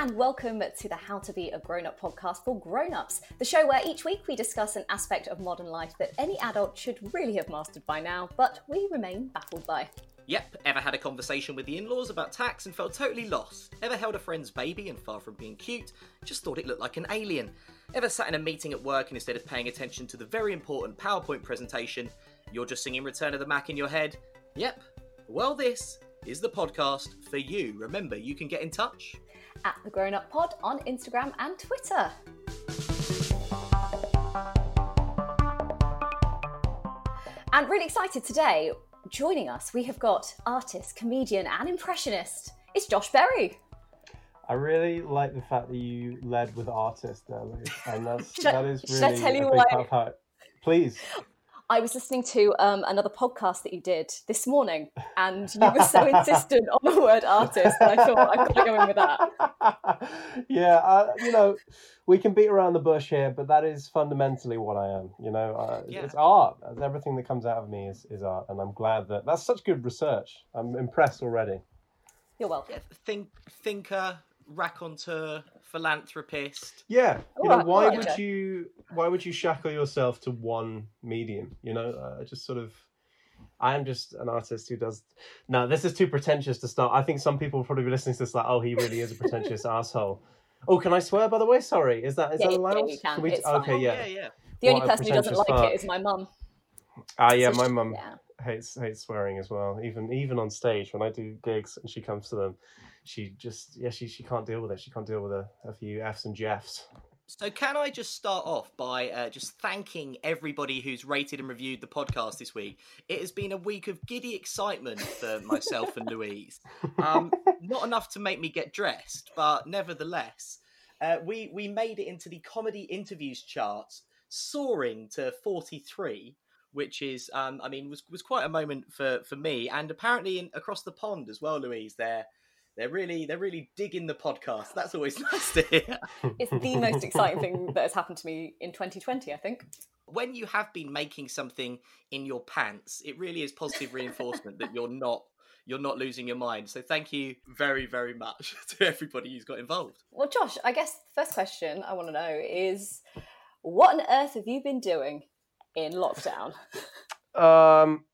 and welcome to the How to Be a Grown Up podcast for grown ups, the show where each week we discuss an aspect of modern life that any adult should really have mastered by now, but we remain baffled by. Yep, ever had a conversation with the in laws about tax and felt totally lost? Ever held a friend's baby and far from being cute, just thought it looked like an alien? Ever sat in a meeting at work and instead of paying attention to the very important PowerPoint presentation, you're just singing Return of the Mack in your head? Yep. Well, this is the podcast for you. Remember, you can get in touch at the Grown Up Pod on Instagram and Twitter. And really excited today, joining us, we have got artist, comedian, and impressionist. It's Josh Berry. I really like the fact that you led with artist there, Lou. And that's, that is should I really tell you a big why? part Please. I was listening to um, another podcast that you did this morning, and you were so insistent on the word artist that I thought I've got to go in with that. yeah, uh, you know, we can beat around the bush here, but that is fundamentally what I am. You know, uh, Yeah. it's art. Everything that comes out of me is, is art, and I'm glad that that's such good research. I'm impressed already. You're welcome. Yeah, think, thinker, raconteur, philanthropist. Yeah, you know, why alright, would you why would you shackle yourself to one medium? You know, uh, just sort of. I am just an artist who does. No, this is too pretentious to start. I think some people will probably be listening to this like, oh, he really is a pretentious asshole. Oh, can I swear? By the way, sorry. Is that is Yeah, that yeah, allowed? you can. we- It's okay, fine. yeah. yeah, yeah. The only What a person who doesn't like fuck. it is my mum. Ah, yeah. So My she- mum yeah. hates hates swearing as well. Even even on stage when I do gigs and she comes to them, she just yeah she she can't deal with it. She can't deal with a, a few f's and jeffs. So, can I just start off by uh, just thanking everybody who's rated and reviewed the podcast this week? It has been a week of giddy excitement for myself and Louise. Um, not enough to make me get dressed, but nevertheless, uh, we we made it into the comedy interviews charts, soaring to forty three. Which is, um, I mean, was was quite a moment for, for me, and apparently in, across the pond as well, Louise. They're they're really they're really digging the podcast. That's always nice to hear. It's the most exciting thing that has happened to me in 2020, I think. when you have been making something in your pants, it really is positive reinforcement that you're not you're not losing your mind. So thank you very very much to everybody who's got involved. Well, Josh, I guess the first question I want to know is what on earth have you been doing in lockdown? Um,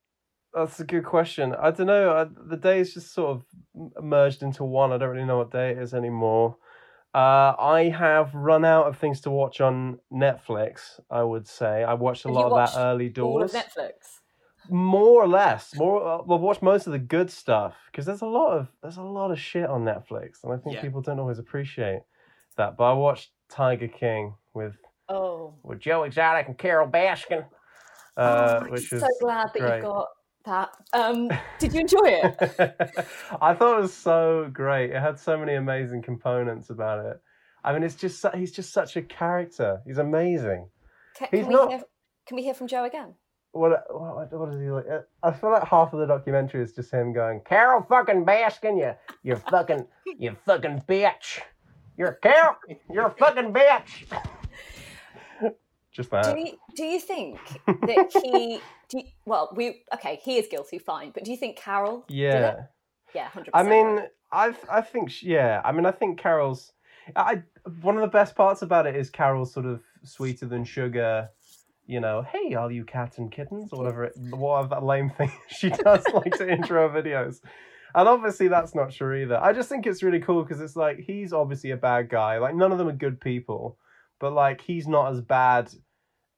that's a good question. I don't know. I, the is just sort of merged into one. I don't really know what day it is anymore. Uh, I have run out of things to watch on Netflix. I would say I watched a Have lot of that early doors. All of. Netflix. More or less, more. Uh, well, watch most of the good stuff because there's a lot of there's a lot of shit on Netflix, and I think Yeah. people don't always appreciate that. But I watched Tiger King with Oh, with Joe Exotic and Carole Baskin, uh, oh, I'm so glad that great. you got that. Um, did you enjoy it? I thought it was so great. It had so many amazing components about it. I mean, it's just su- he's just such a character. He's amazing. Can, He's can we not- hear, can we hear from Joe again? What what, what is he like? Uh, I feel like half of the documentary is just him going, "Carole fucking Baskin, you you fucking you fucking bitch. You're Carole. You're a fucking bitch." just that. Do you, do you think that he? Do you, well, we okay. He is guilty, fine. But do you think Carole? yeah. Yeah, hundred percent. I mean, I I think sh- yeah. I mean, I think Carole's. I one of the best parts about it is Carole's sort of sweeter than sugar. You know, hey, all you cats and kittens, or whatever. It, whatever that lame thing she does, like to intro videos. And obviously, that's not true either. I just think it's really cool because it's like he's obviously a bad guy. Like none of them are good people, but like he's not as bad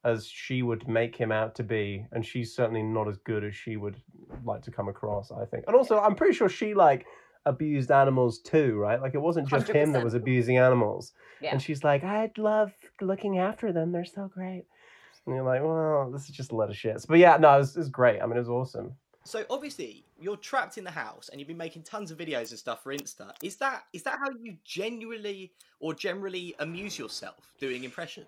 as she would make him out to be, and she's certainly not as good as she would like to come across. I think, and also I'm pretty sure she like abused animals too, right? Like it wasn't just him that was abusing animals, Yeah. and she's like, I'd love looking after them. They're so great. And you're like, well, this is just a lot of shit. But yeah, no, it was, it was great. I mean, it was awesome. So obviously you're trapped in the house and you've been making tons of videos and stuff for Insta. Is that is that how you genuinely or generally amuse yourself doing impressions?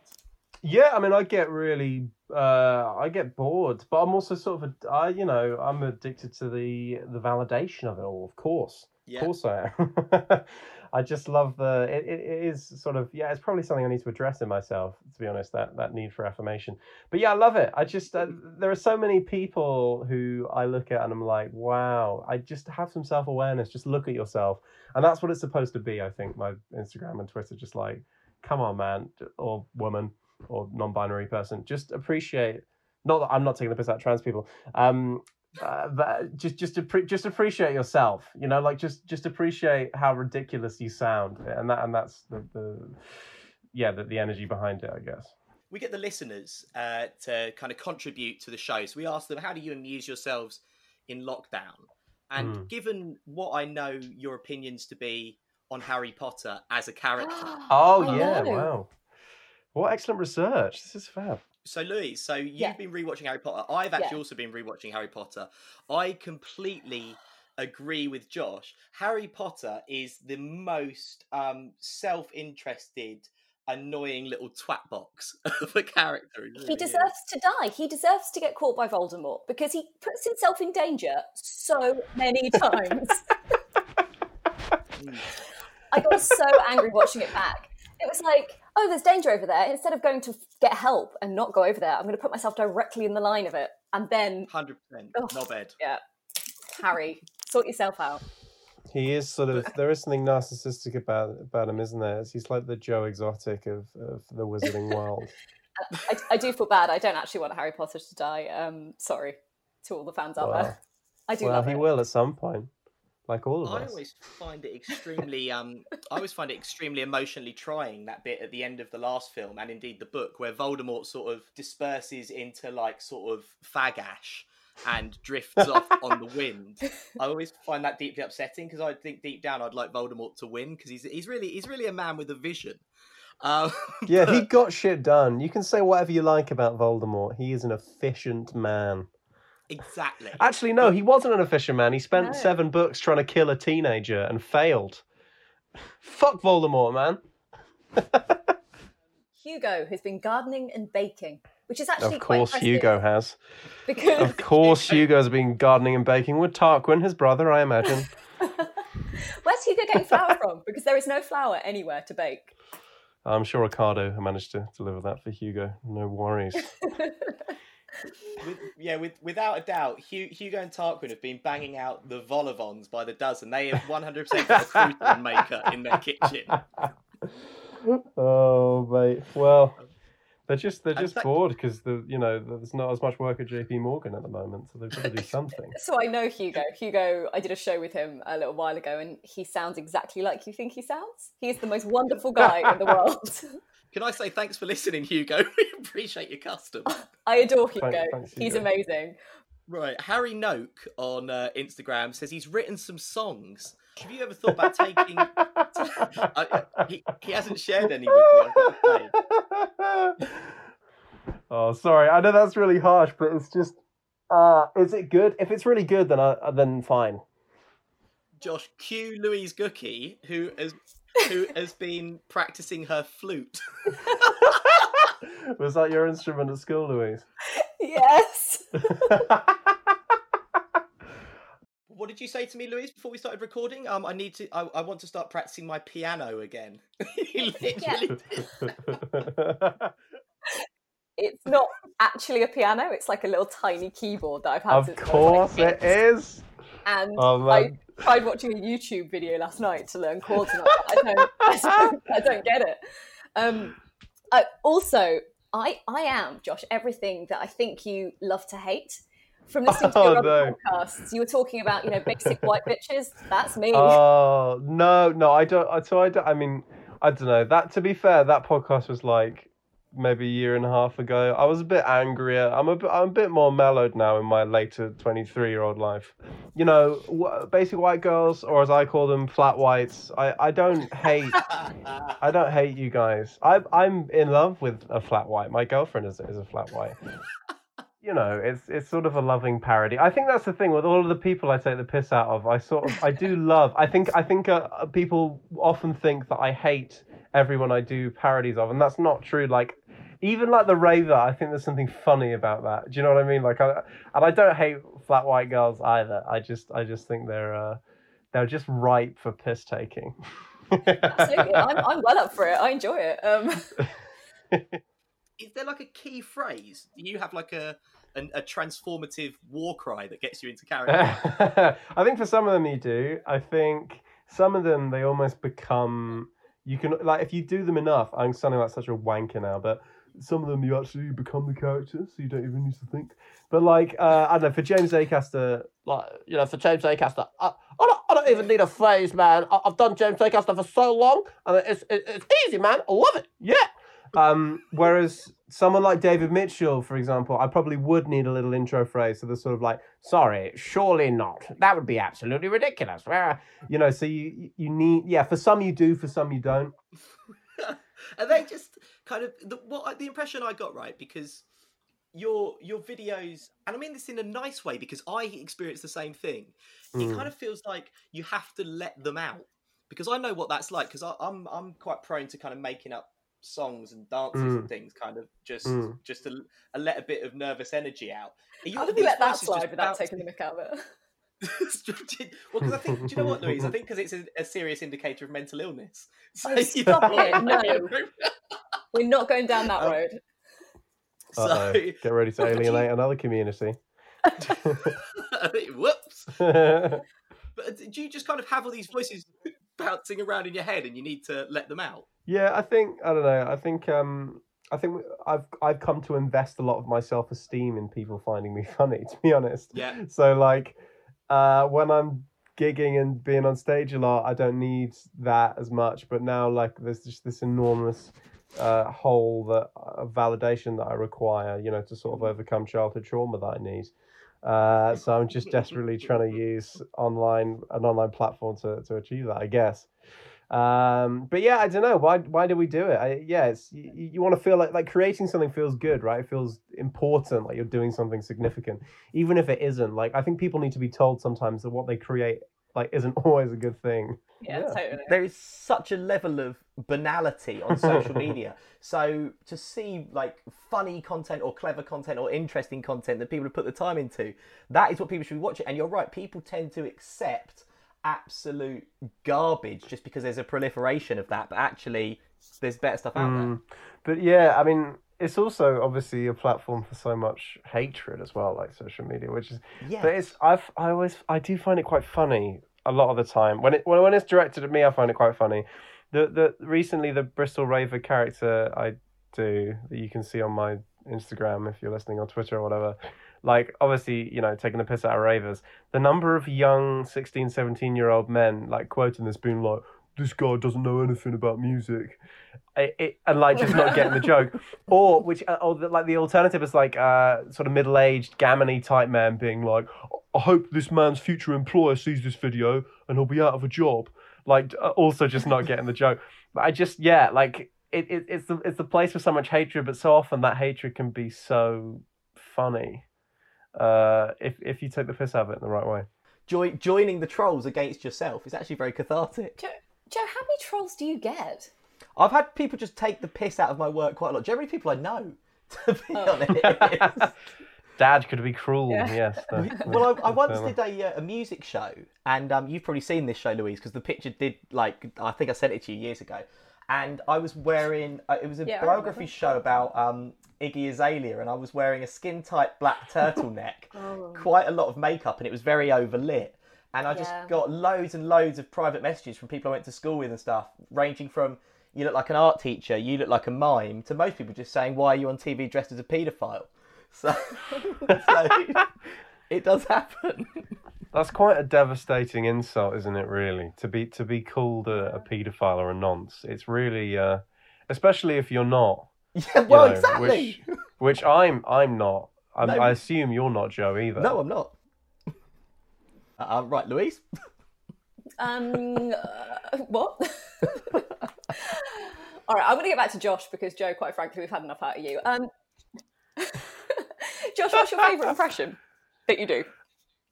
Yeah, I mean, I get really, uh, I get bored, but I'm also sort of, a, I, you know, I'm addicted to the the validation of it all. Of course, Yeah. Of course I am. I just love the. It, it, is sort of yeah. It's probably something I need to address in myself. To be honest, that that need for affirmation. But yeah, I love it. I just uh, there are so many people who I look at and I'm like, wow. I just have some self awareness. Just look at yourself, and that's what it's supposed to be. I think my Instagram and Twitter just like, come on, man, or woman, or non-binary person. Just appreciate. Not that I'm not taking the piss out of trans people. Um, uh, but just just appre- just appreciate yourself you know like just just appreciate how ridiculous you sound and that and that's the, the yeah the, the energy behind it i guess we get the listeners uh, to kind of contribute to the show so we ask them how do you amuse yourselves in lockdown and Mm. given what i know your opinions to be on harry potter as a character oh I yeah wow what excellent research this is fab So, Louis, so you've Yeah. been rewatching Harry Potter. I've actually Yeah. also been rewatching Harry Potter. I completely agree with Josh. Harry Potter is the most um, self-interested, annoying little twat box of a character. He, He really is. deserves to die. He deserves to get caught by Voldemort because he puts himself in danger so many times. I got so angry watching it back. It was like, oh, there's danger over there. Instead of going to get help and not go over there, I'm going to put myself directly in the line of it. And then, Hundred percent, Ugh. not bad. yeah, Harry, sort yourself out. he is sort of there is something narcissistic about about him isn't there he's like the joe exotic of, of the wizarding world I, I do feel bad. I don't actually want Harry Potter to die. Um, sorry to all the fans out Well, there. I do well love he it. will at some point like all of I us always find it extremely um I always find it extremely emotionally trying that bit at the end of the last film and indeed the book where Voldemort sort of disperses into like sort of fag ash and drifts off on the wind. I always find that deeply upsetting because I think deep down I'd like Voldemort to win because he's he's really he's really a man with a vision. Um, yeah he got shit done you can say whatever you like about voldemort he is an efficient man exactly. Actually, no, he wasn't an efficient man. He spent No. seven books trying to kill a teenager and failed. Fuck Voldemort, man. Hugo has been gardening and baking, which is actually Of course, impressive Hugo has. because Of course, Hugo's been gardening and baking with Tarquin, his brother, I imagine. where's Hugo getting flour from? Because there is no flour anywhere to bake. I'm sure Ricardo managed to deliver that for Hugo. No worries. With, yeah, with, without a doubt, Hu- Hugo and Tarquin have been banging out the vol-au-vents by the dozen. They have 100% got a crouton maker in their kitchen. oh, mate. Well, they're just they're just that- bored because the you know there's not as much work at JP Morgan at the moment, so they've got to do something. So I know Hugo. Hugo, I did a show with him a little while ago, and he sounds exactly like you think he sounds. He is the most wonderful guy in the world. Can I say thanks for listening, Hugo? We appreciate your custom. I adore Hugo. Thank- thanks, He's Hugo. amazing. Right, Harry Noak on uh, Instagram says he's written some songs. Have you ever thought about taking? uh, he, he hasn't shared any with me. I've got to say. oh, sorry. I know that's really harsh, but it's just. Uh, is it good? If it's really good, then I then fine. Josh, cue Louise Gookie, who has who has been practicing her flute. Was that your instrument at school, Louise? Yes. What did you say to me, Louise, before we started recording? Um, I need to. I, I want to start practicing my piano again. Literally. It's not actually a piano. It's like a little tiny keyboard that I've had of since I course like, it And Oh I man. Tried watching a YouTube video last night to learn chords, and I, don't, I, don't, I don't get it. Um, I, also, I I am Josh. Everything that I think you love to hate. From listening to Oh, your other no. podcasts, you were talking about you know basic white bitches. That's me. Oh no, no, I don't. So I don't. I mean, I don't know. That to be fair, that podcast was like maybe a year and a half ago. I was a bit angrier. I'm a bit. I'm a bit more mellowed now in my later 23 year old life. You know, basic white girls, or as I call them, flat whites. I I don't hate. I don't hate you guys. I I'm in love with a flat white. My girlfriend is is a flat white. You know, it's it's sort of a loving parody. I think that's the thing with all of the people I take the piss out of. I sort of I do love. I think I think uh, uh, people often think that I hate everyone I do parodies of, and that's not true. Like even like the Raver, I think there's something funny about that. Do you know what I mean? Like I and I don't hate flat white girls either. I just I just think they're uh, they're just ripe for piss taking. Absolutely, I'm, I'm well up for it. I enjoy it. Um, Is there like a key phrase? Do you have like a an, a transformative war cry that gets you into character? I think for some of them you do. I think some of them they almost become you can like if you do them enough. I'm sounding like such a wanker now, but some of them you actually become the character, so you don't even need to think. But like uh, I don't know for James Acaster, like you know, for James Acaster, I, I, don't, I don't even need a phrase, man. I, have done James Acaster for so long, and it's it, it's easy, man. I love it. Yeah. Um, whereas someone like David Mitchell, for example, I probably would need a little intro phrase. So they're sort of like, "Sorry, surely not. That would be absolutely ridiculous." Where you know, so you you need yeah. For some you do, for some you don't. Are they just kind of the, what the impression I got right because your your videos and i mean this in a nice way because i experience the same thing mm. it kind of feels like you have to let them out because i know what that's like because i'm i'm quite prone to kind of making up songs and dances mm. and things kind of just mm. just to, to, let a bit of nervous energy out how did you let that slide without taking the mick out of it well, because I think, do you know what, Louise? I think because it's a, a, serious indicator of mental illness. So, oh, stop it! No, we're not going down that um, road. So, get ready to alienate you... another community. Whoops! but do you just kind of have all these voices bouncing around in your head, and you need to let them out? Yeah, I think I don't know. I think um, I think I've I've come to invest a lot of my self esteem in people finding me funny. To be honest, yeah. So like, uh, when I'm gigging and being on stage a lot, I don't need that as much. But now, like, there's just this enormous uh, hole that uh, validation that I require, you know, to sort of overcome childhood trauma that I need. Uh, so I'm just desperately trying to use online an online platform to, to achieve that, I guess. Um, but yeah, I don't know why. Why do we do it? I, yeah, it's you, you want to feel like like creating something feels good, right? It feels important, like you're doing something significant, even if it isn't. Like I think people need to be told sometimes that what they create like isn't always a good thing. Yeah, totally. There is such a level of banality on social media. So to see like funny content or clever content or interesting content that people have put the time into, that is what people should be watching. And you're right, people tend to accept absolute garbage just because there's a proliferation of that, but actually there's better stuff out mm. there. But yeah, I mean, it's also obviously a platform for so much hatred as well, like social media, which is yeah. But it's I've I always I do find it quite funny a lot of the time when it when, when it's directed at me. I find it quite funny. The the recently the Bristol Raver character I do that you can see on my Instagram if you're listening on Twitter or whatever. Like obviously, you know, taking the piss out of ravers. The number of young 16, 17 year old men like quoting this being like, this guy doesn't know anything about music. It, it, and like just not getting the joke, or which, uh, or the, like the alternative is like uh, sort of middle aged gammony type man being like, I hope this man's future employer sees this video and he'll be out of a job. Like uh, also just not getting the joke. But I just yeah, like it, it it's the it's the place with so much hatred, but so often that hatred can be so funny uh, if if you take the piss out of it in the right way. Joy, joining the trolls against yourself is actually very cathartic. Joe, Joe, how many trolls do you get? I've had people just take the piss out of my work quite a lot. Generally, people I know, to be oh. honest. Dad could be cruel. Yeah. Yes. well, I, I once did a, uh, a music show, and um, you've probably seen this show, Louise, because the picture did like I think I sent it to you years ago, and I was wearing uh, it was a yeah, biography show about um, Iggy Azalea, and I was wearing a skin tight black turtleneck, oh. quite a lot of makeup, and it was very overlit. And I just yeah. got loads and loads of private messages from people I went to school with and stuff, ranging from you look like an art teacher, you look like a mime, to most people just saying, why are you on TV dressed as a paedophile? So, so it does happen. That's quite a devastating insult, isn't it? Really, to be to be called a, a paedophile or a nonce. It's really, uh, especially if you're not. Yeah, well, know, exactly. Which, which, I'm, I'm not. I'm, no, i assume you're not, Joe, either. No, I'm not. Uh, right, Louise. Um, uh, what? All right, I'm going to get back to Josh because Joe, quite frankly, we've had enough out of you. Um, Josh, what's your favourite impression that you do?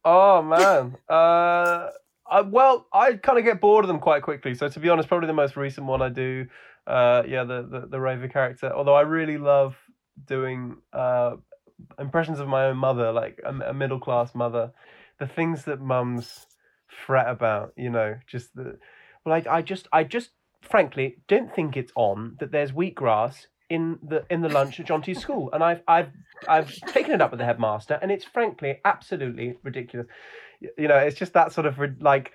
Oh man. Uh, I, well, I kind of get bored of them quite quickly. So to be honest, probably the most recent one I do uh, yeah, the, the the Raver character. Although I really love doing uh, impressions of my own mother, like a, a middle class mother. The things that mums fret about. You know, just the. Well, I, I just, I just, frankly, don't think it's on that there's wheatgrass in the in the lunch at John T's school, and I've I've I've taken it up with the headmaster, and it's frankly absolutely ridiculous. You know, it's just that sort of like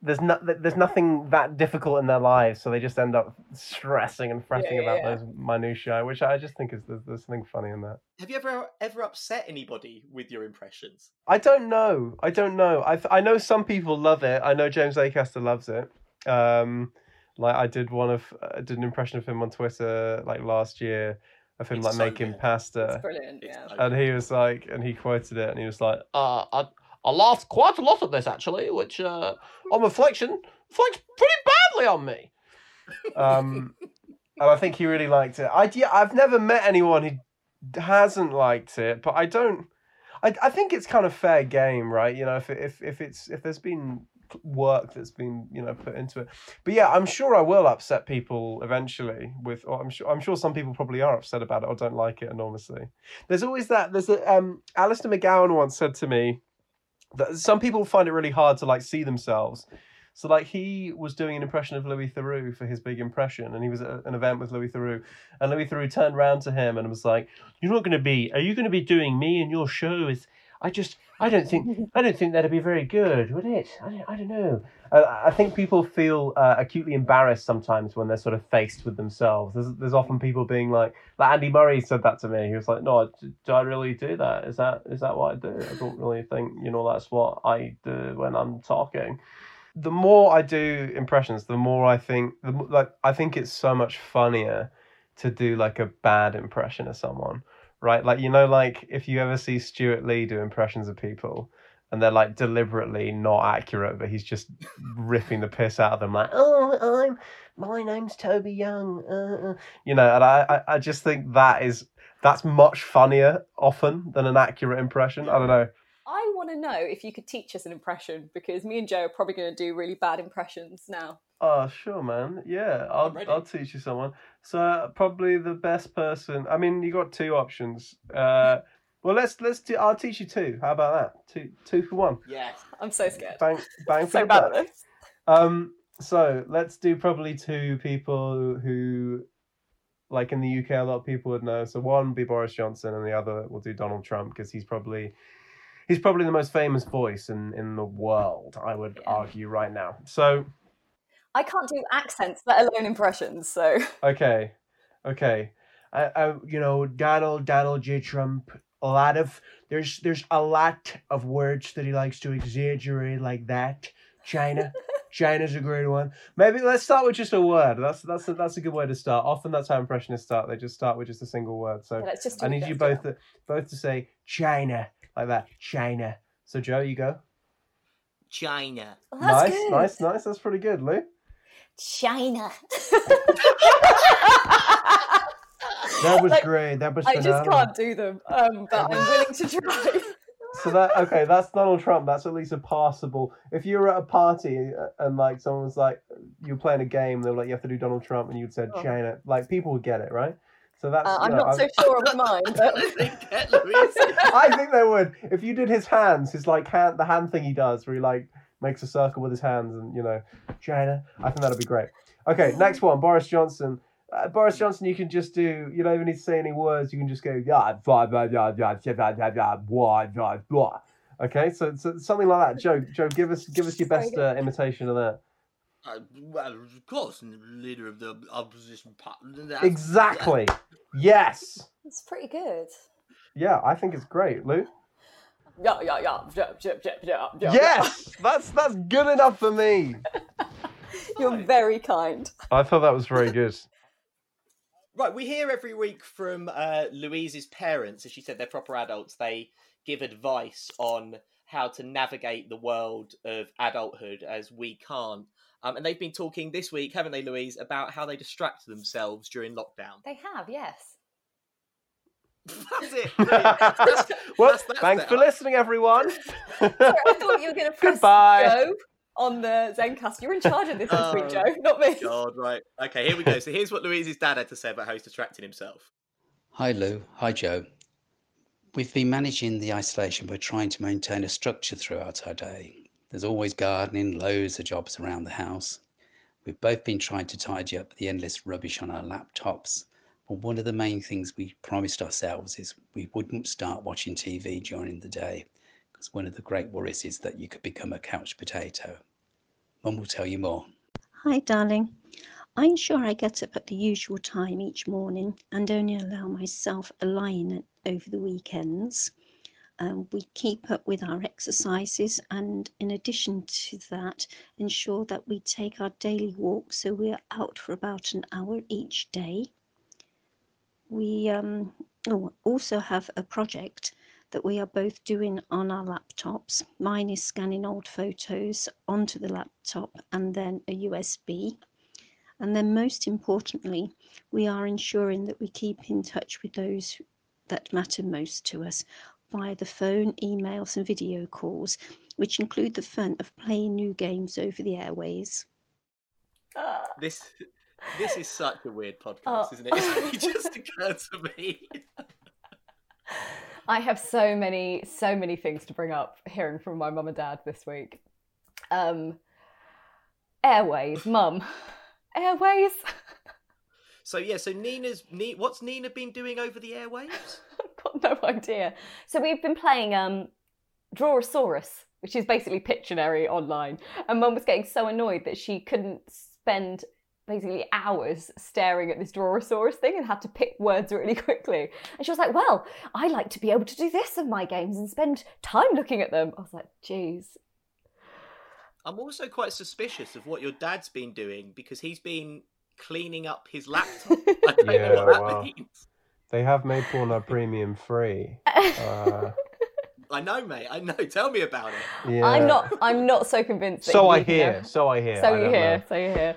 there's no, there's nothing that difficult in their lives, so they just end up stressing and fretting yeah, about yeah. those minutiae, which I just think is there's, there's, something funny in that. Have you ever ever upset anybody with your impressions? I don't know. I don't know. I I know some people love it. I know James Acaster loves it. Um, like I did one of I did an impression of him on Twitter like last year of him it's like so making good. pasta. It's brilliant, yeah. And he was like, and he quoted it, and he was like, uh, I I laughed quite a lot at this actually, which uh, on reflection reflects pretty badly on me. Um, and I think he really liked it. I yeah, I've never met anyone who hasn't liked it, but I don't. I, I think it's kind of fair game, right? You know, if if if it's if there's been work that's been you know put into it. But yeah, I'm sure I will upset people eventually. With or I'm sure I'm sure some people probably are upset about it or don't like it enormously. There's always that. There's a um, Alistair McGowan once said to me that some people find it really hard to like see themselves. So like he was doing an impression of Louis Theroux for his big impression, and he was at an event with Louis Theroux, and Louis Theroux turned around to him and was like, "You're not going to be? Are you going to be doing me in your show? Is I just I don't think I don't think that'd be very good, would it? I don't, I don't know. Uh, I think people feel uh, acutely embarrassed sometimes when they're sort of faced with themselves. There's, there's often people being like, like Andy Murray said that to me. He was like, "No, do I really do that? Is that is that what I do? I don't really think you know that's what I do when I'm talking." The more I do impressions, the more I think the like I think it's so much funnier to do like a bad impression of someone right? Like you know, like if you ever see Stewart Lee do impressions of people and they're like deliberately not accurate, but he's just ripping the piss out of them, like, oh, I'm my name's Toby Young, uh, uh. you know, and I, I, I just think that is that's much funnier often than an accurate impression. I don't know. I want to know if you could teach us an impression because me and Joe are probably going to do really bad impressions now. Oh, sure, man. Yeah, I'll I'll teach you someone. So uh, probably the best person. I mean, you got two options. Uh, well, let's let's do. I'll teach you two. How about that? Two two for one. Yes. I'm so scared. Bang bang for so bad at this. Um. So let's do probably two people who, like in the UK, a lot of people would know. So one be Boris Johnson, and the other will do Donald Trump because he's probably he's probably the most famous voice in in the world. I would yeah. argue right now. So I can't do accents, let alone impressions. So okay, okay. Uh, uh, you know, Donald Donald J. Trump. A lot of there's there's a lot of words that he likes to exaggerate like that. China. China's a great one. Maybe let's start with just a word. That's that's a, that's a good way to start. Often that's how impressionists start. They just start with just a single word. So yeah, I need you both to, both to say China like that. China. So Joe, you go. China. Well, nice, good. nice, nice. That's pretty good, Lou. China. that was like, great. That was. I just can't do them, um, but I'm willing to try. so that okay, that's Donald Trump. That's at least a passable. If you were at a party uh, and like someone was like, you were playing a game, they were like, you have to do Donald Trump, and you'd said oh. China, like people would get it, right? So that's. Uh, I'm know, not I'm... so sure of mine, but I think they would. If you did his hands, his like hand, the hand thing he does, where he like makes a circle with his hands and you know China. I think that'd be great. Okay, next one, Boris Johnson. Uh, Boris Johnson, you can just do. You don't even need to say any words. You can just go yeah, blah blah blah blah blah blah blah blah blah. Okay, so, so something like that. Joe, Joe, give us give us your best uh, imitation of that. Uh, well, of course, leader of the opposition party. Exactly. Yes. It's pretty good. Yeah, I think it's great, Lou yeah, yeah, yeah, yeah, yeah, yeah, yeah. Yes, that's that's good enough for me. You're very kind. I thought that was very good. Right, we hear every week from uh, Louise's parents, as she said, they're proper adults. They give advice on how to navigate the world of adulthood as we can't. Um, and they've been talking this week, haven't they, Louise, about how they distract themselves during lockdown? They have, yes. That's it. That's, well, that's, that's thanks for listening, everyone. Sorry, I thought you were going to press Goodbye. go on the Zencast. You're in charge of this this week, oh, Joe, not me. God, right. Okay, here we go. So here's what Louise's dad had to say about how he's distracting himself. Hi, Lou. Hi, Joe. We've been managing the isolation. We're trying to maintain a structure throughout our day. There's always gardening, loads of jobs around the house. We've both been trying to tidy up the endless rubbish on our laptops. But one of the main things we promised ourselves is we wouldn't start watching TV during the day because one of the great worries is that you could become a couch potato. Mum will tell you more. Hi, darling. I ensure I get up at the usual time each morning and only allow myself a in over the weekends. Um, we keep up with our exercises and in addition to that ensure that we take our daily walk so we're out for about an hour each day we um, oh, also have a project that we are both doing on our laptops mine is scanning old photos onto the laptop and then a usb and then most importantly we are ensuring that we keep in touch with those that matter most to us via the phone, emails, and video calls, which include the fun of playing new games over the airways. This this is such a weird podcast, oh. isn't it? It just occurred to me. I have so many, so many things to bring up hearing from my mum and dad this week. Um, airways, mum, airways. So yeah, so Nina's what's Nina been doing over the airwaves? I've got no idea. So we've been playing um, Drawasaurus, which is basically Pictionary online, and Mum was getting so annoyed that she couldn't spend basically hours staring at this Drawasaurus thing and had to pick words really quickly. And she was like, "Well, I like to be able to do this in my games and spend time looking at them." I was like, "Jeez." I'm also quite suspicious of what your dad's been doing because he's been cleaning up his laptop. I don't yeah, know what that well, means. They have made Pornhub Premium free. Uh, I know, mate. I know. Tell me about it. Yeah. I'm not. I'm not so convinced. so I hear. Know. So I hear. So I you hear. Know. So you hear.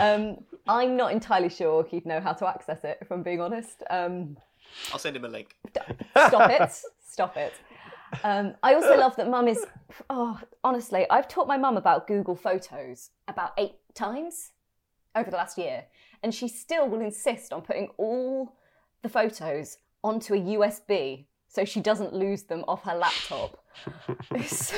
Um, I'm not entirely sure he'd know how to access it. If I'm being honest. Um, I'll send him a link. Stop it. Stop it. Um, I also love that mum is. Oh, honestly, I've taught my mum about Google Photos about eight times over the last year, and she still will insist on putting all the photos onto a USB so she doesn't lose them off her laptop. so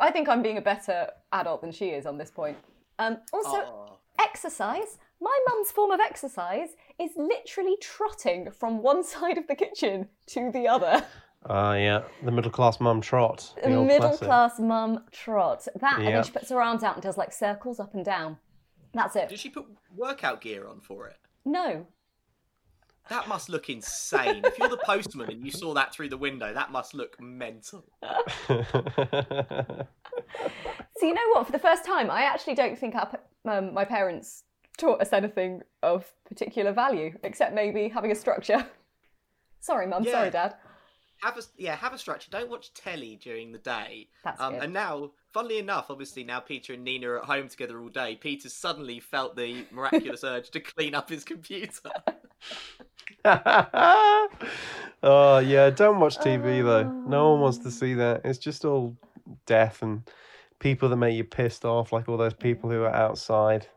I think I'm being a better adult than she is on this point. Um, also, Aww. exercise. My mum's form of exercise is literally trotting from one side of the kitchen to the other. Ah, uh, yeah, the middle class mum trot. The middle classic. class mum trot. That, yep. and then she puts her arms out and does like circles up and down. That's it. Did she put workout gear on for it? No. That must look insane. if you're the postman and you saw that through the window, that must look mental. so you know what? For the first time, I actually don't think our, um, my parents taught us anything of particular value, except maybe having a structure. Sorry, mum. Yeah. Sorry, dad have a yeah have a structure don't watch telly during the day That's um, good. and now funnily enough obviously now peter and nina are at home together all day peter suddenly felt the miraculous urge to clean up his computer. Oh yeah don't watch tv though. No one wants to see that. It's just all death and people that make you pissed off like all those people who are outside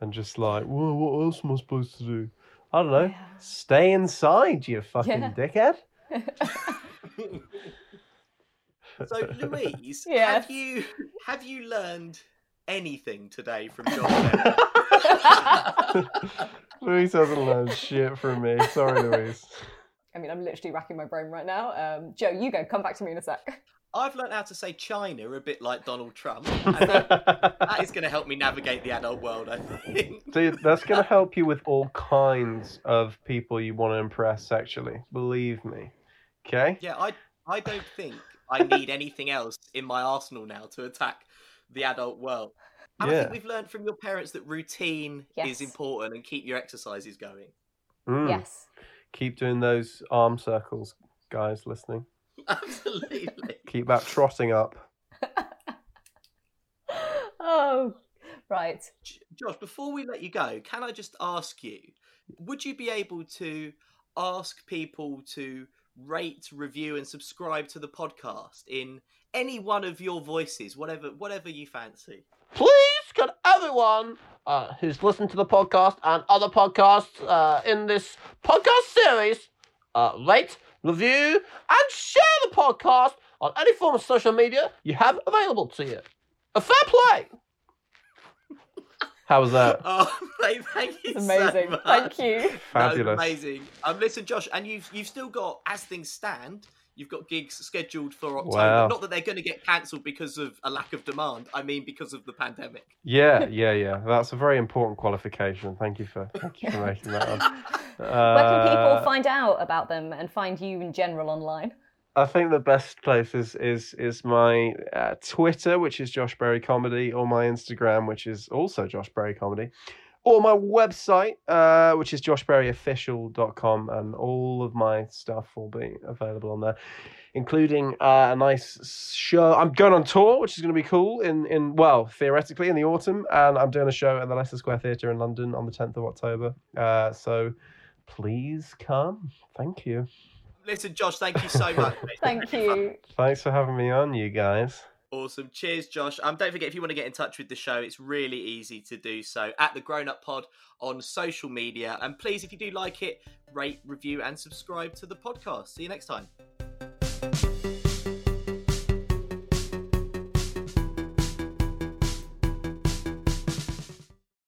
and just like well, what else am i supposed to do? I don't know. Yeah. stay inside you fucking yeah. dickhead so Louise, yes. have you have you learned anything today from John Louise hasn't learned shit from me. Sorry, Louise. I mean, I'm literally racking my brain right now. Um, Joe, you go. Come back to me in a sec. I've learned how to say China a bit like Donald Trump, and that, that is going to help me navigate the adult world. I think. Dude, that's going to help you with all kinds of people you want to impress sexually. Believe me. Okay. Yeah, I I don't think I need anything else in my arsenal now to attack the adult world. And yeah. I think we've learned from your parents that routine yes. is important and keep your exercises going. Mm. Yes. Keep doing those arm circles, guys listening. Absolutely. keep that trotting up. oh, right. Josh, before we let you go, can I just ask you, would you be able to ask people to rate, review, and subscribe to the podcast in any one of your voices, whatever whatever you fancy. Please, can everyone uh, who's listened to the podcast and other podcasts uh, in this podcast series uh, rate, review, and share the podcast on any form of social media you have available to you. A fair play! How was that? Oh, mate, thank you. It's amazing. So thank you. Fabulous. amazing. Um, listen, Josh, and you've you've still got, as things stand, you've got gigs scheduled for October. Wow. Not that they're going to get cancelled because of a lack of demand. I mean, because of the pandemic. Yeah, yeah, yeah. That's a very important qualification. Thank you for thank you for making that. Up. Where can people Uh, find out about them and find you in general online? I think the best place is is is my uh, Twitter, which is Josh Berry Comedy, or my Instagram, which is also Josh Berry Comedy, or my website, uh, which is joshberryofficial.com, and all of my stuff will be available on there, including uh, a nice show. I'm going on tour, which is going to be cool. In in well, theoretically in the autumn, and I'm doing a show at the Leicester Square Theatre in London on the 10th of October. Uh, so please come. Thank you. Listen, Josh, thank you so much. Thank you. Thanks for having me on, you guys. Awesome. Cheers, Josh. Um, don't forget if you want to get in touch with the show, it's really easy to do so at the Grown Up Pod on social media. And please, if you do like it, rate, review, and subscribe to the podcast. See you next time.